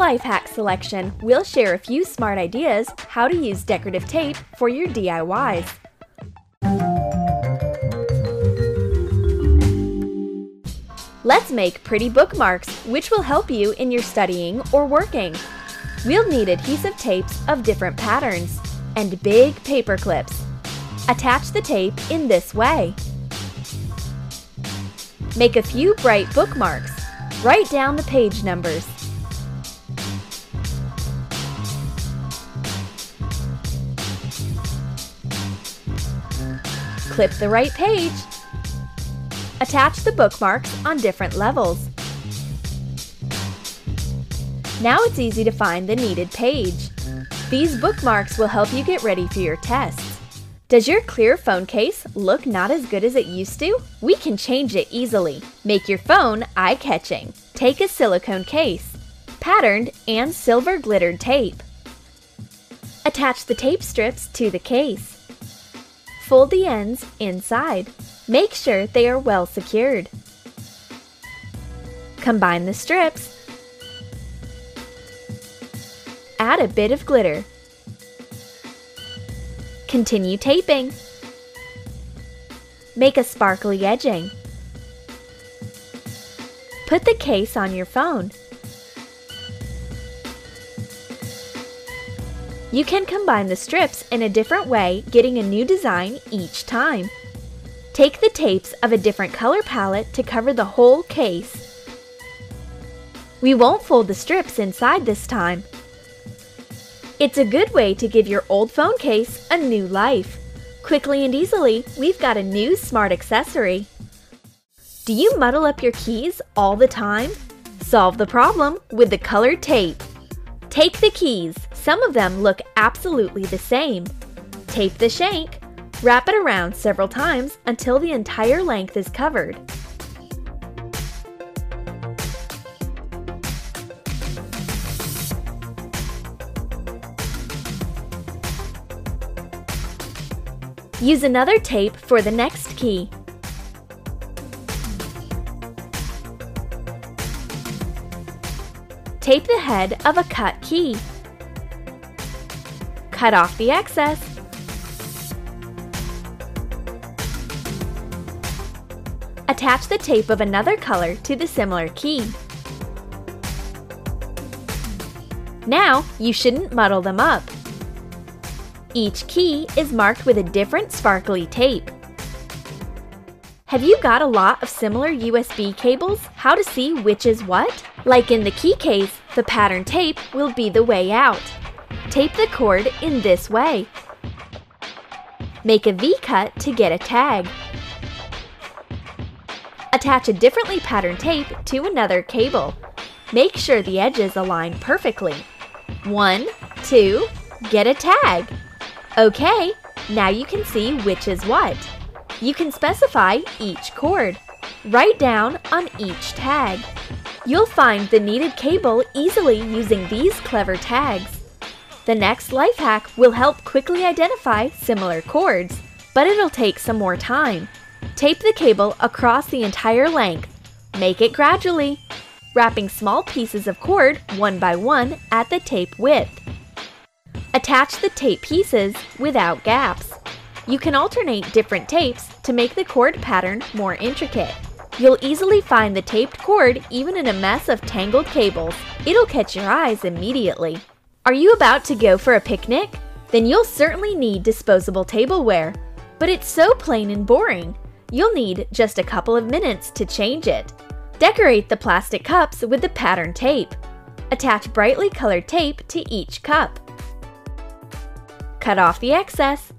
life hack selection, we'll share a few smart ideas how to use decorative tape for your DIYs. Let's make pretty bookmarks, which will help you in your studying or working. We'll need adhesive tapes of different patterns and big paper clips. Attach the tape in this way. Make a few bright bookmarks. Write down the page numbers. Clip the right page. Attach the bookmarks on different levels. Now it's easy to find the needed page. These bookmarks will help you get ready for your tests. Does your clear phone case look not as good as it used to? We can change it easily. Make your phone eye-catching. Take a silicone case, patterned and silver glittered tape. Attach the tape strips to the case. Fold the ends inside. Make sure they are well secured. Combine the strips add a bit of glitter. Continue taping. Make a sparkly edging. Put the case on your phone. You can combine the strips in a different way, getting a new design each time. Take the tapes of a different color palette to cover the whole case. We won't fold the strips inside this time. It's a good way to give your old phone case a new life. Quickly and easily, we've got a new smart accessory. Do you muddle up your keys all the time? Solve the problem with the colored tape. Take the keys. Some of them look absolutely the same. Tape the shank. Wrap it around several times until the entire length is covered. Use another tape for the next key. Tape the head of a cut key. Cut off the excess. Attach the tape of another color to the similar key. Now, you shouldn't muddle them up. Each key is marked with a different sparkly tape. Have you got a lot of similar USB cables? How to see which is what? Like in the key case, the pattern tape will be the way out. Tape the cord in this way. Make a V-cut to get a tag. Attach a differently patterned tape to another cable. Make sure the edges align perfectly. One, two, get a tag. Okay, now you can see which is what. You can specify each cord. Write down on each tag. You'll find the needed cable easily using these clever tags. The next life hack will help quickly identify similar cords, but it'll take some more time. Tape the cable across the entire length. Make it gradually, wrapping small pieces of cord one by one at the tape width. Attach the tape pieces without gaps. You can alternate different tapes to make the cord pattern more intricate. You'll easily find the taped cord even in a mess of tangled cables. It'll catch your eyes immediately. Are you about to go for a picnic? Then you'll certainly need disposable tableware. But it's so plain and boring. You'll need just a couple of minutes to change it. Decorate the plastic cups with the pattern tape. Attach brightly colored tape to each cup. Cut off the excess.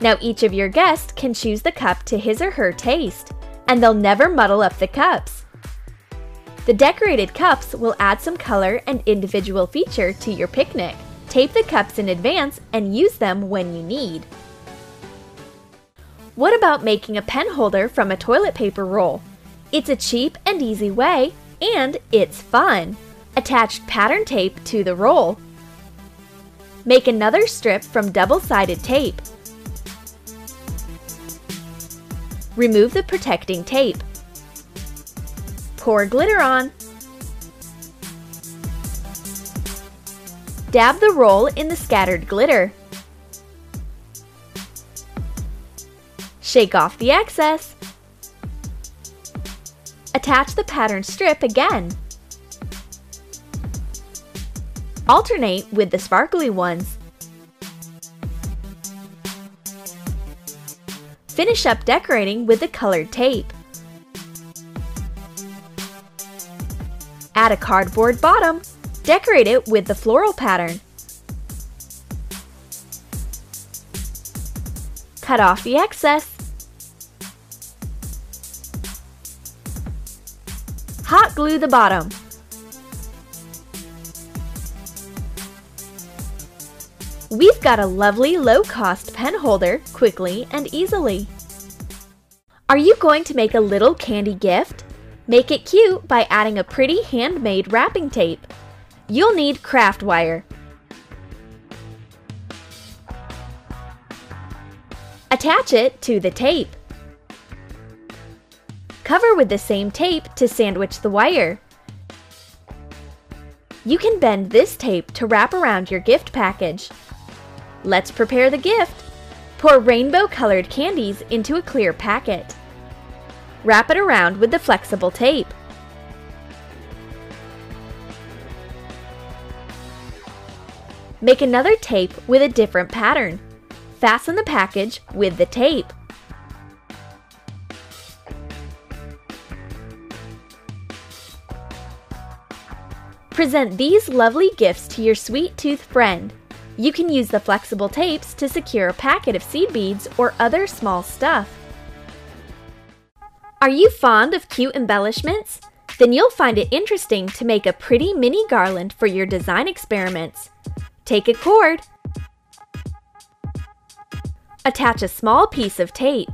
Now each of your guests can choose the cup to his or her taste, and they'll never muddle up the cups. The decorated cups will add some color and individual feature to your picnic. Tape the cups in advance and use them when you need. What about making a pen holder from a toilet paper roll? It's a cheap and easy way, and it's fun. Attach pattern tape to the roll Make another strip from double-sided tape. Remove the protecting tape. Pour glitter on. Dab the roll in the scattered glitter. Shake off the excess. Attach the pattern strip again. Alternate with the sparkly ones. Finish up decorating with the colored tape. Add a cardboard bottom. Decorate it with the floral pattern. Cut off the excess. Hot glue the bottom. We've got a lovely low-cost pen holder quickly and easily. Are you going to make a little candy gift? Make it cute by adding a pretty handmade wrapping tape. You'll need craft wire. Attach it to the tape. Cover with the same tape to sandwich the wire. You can bend this tape to wrap around your gift package. Let's prepare the gift. Pour rainbow-colored candies into a clear packet. Wrap it around with the flexible tape. Make another tape with a different pattern. Fasten the package with the tape. Present these lovely gifts to your sweet tooth friend. You can use the flexible tapes to secure a packet of seed beads or other small stuff. Are you fond of cute embellishments? Then you'll find it interesting to make a pretty mini garland for your design experiments. Take a cord. Attach a small piece of tape.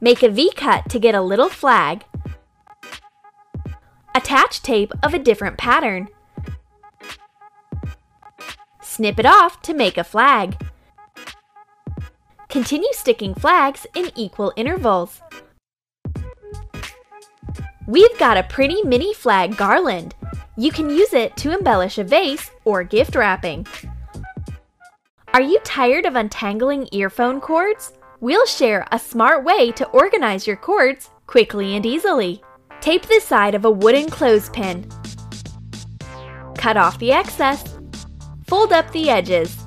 Make a V-cut to get a little flag. Attach tape of a different pattern. Snip it off to make a flag. Continue sticking flags in equal intervals. We've got a pretty mini flag garland. You can use it to embellish a vase or gift wrapping. Are you tired of untangling earphone cords? We'll share a smart way to organize your cords quickly and easily. Tape the side of a wooden clothespin. Cut off the excess. Fold up the edges.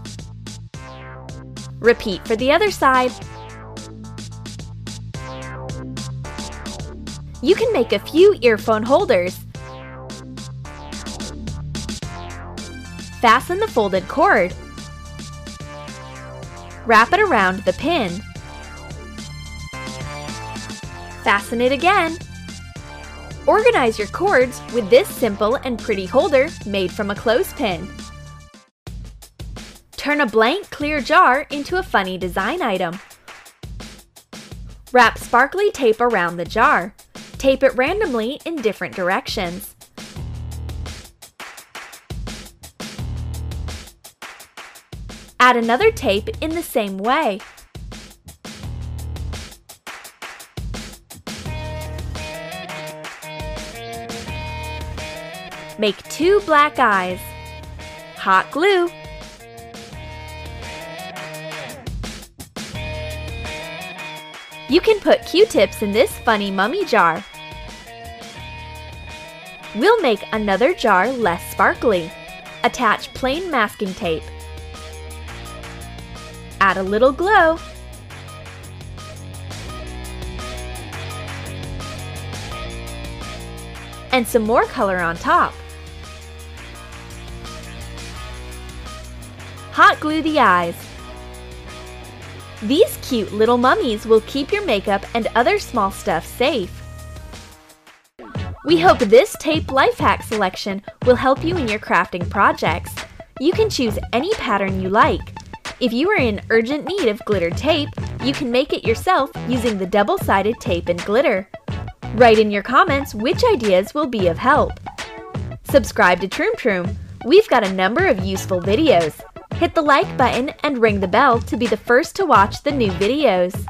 Repeat for the other side. You can make a few earphone holders. Fasten the folded cord. Wrap it around the pin. Fasten it again. Organize your cords with this simple and pretty holder made from a clothespin. Turn a blank clear jar into a funny design item. Wrap sparkly tape around the jar. Tape it randomly in different directions. Add another tape in the same way. Make two black eyes. Hot glue. You can put Q-tips in this funny mummy jar. We'll make another jar less sparkly. Attach plain masking tape. Add a little glow. And some more color on top. Hot glue the eyes. These cute little mummies will keep your makeup and other small stuff safe. We hope this tape life hack selection will help you in your crafting projects. You can choose any pattern you like. If you are in urgent need of glitter tape, you can make it yourself using the double-sided tape and glitter. Write in your comments which ideas will be of help. Subscribe to Troom Troom. We've got a number of useful videos. Hit the like button and ring the bell to be the first to watch the new videos.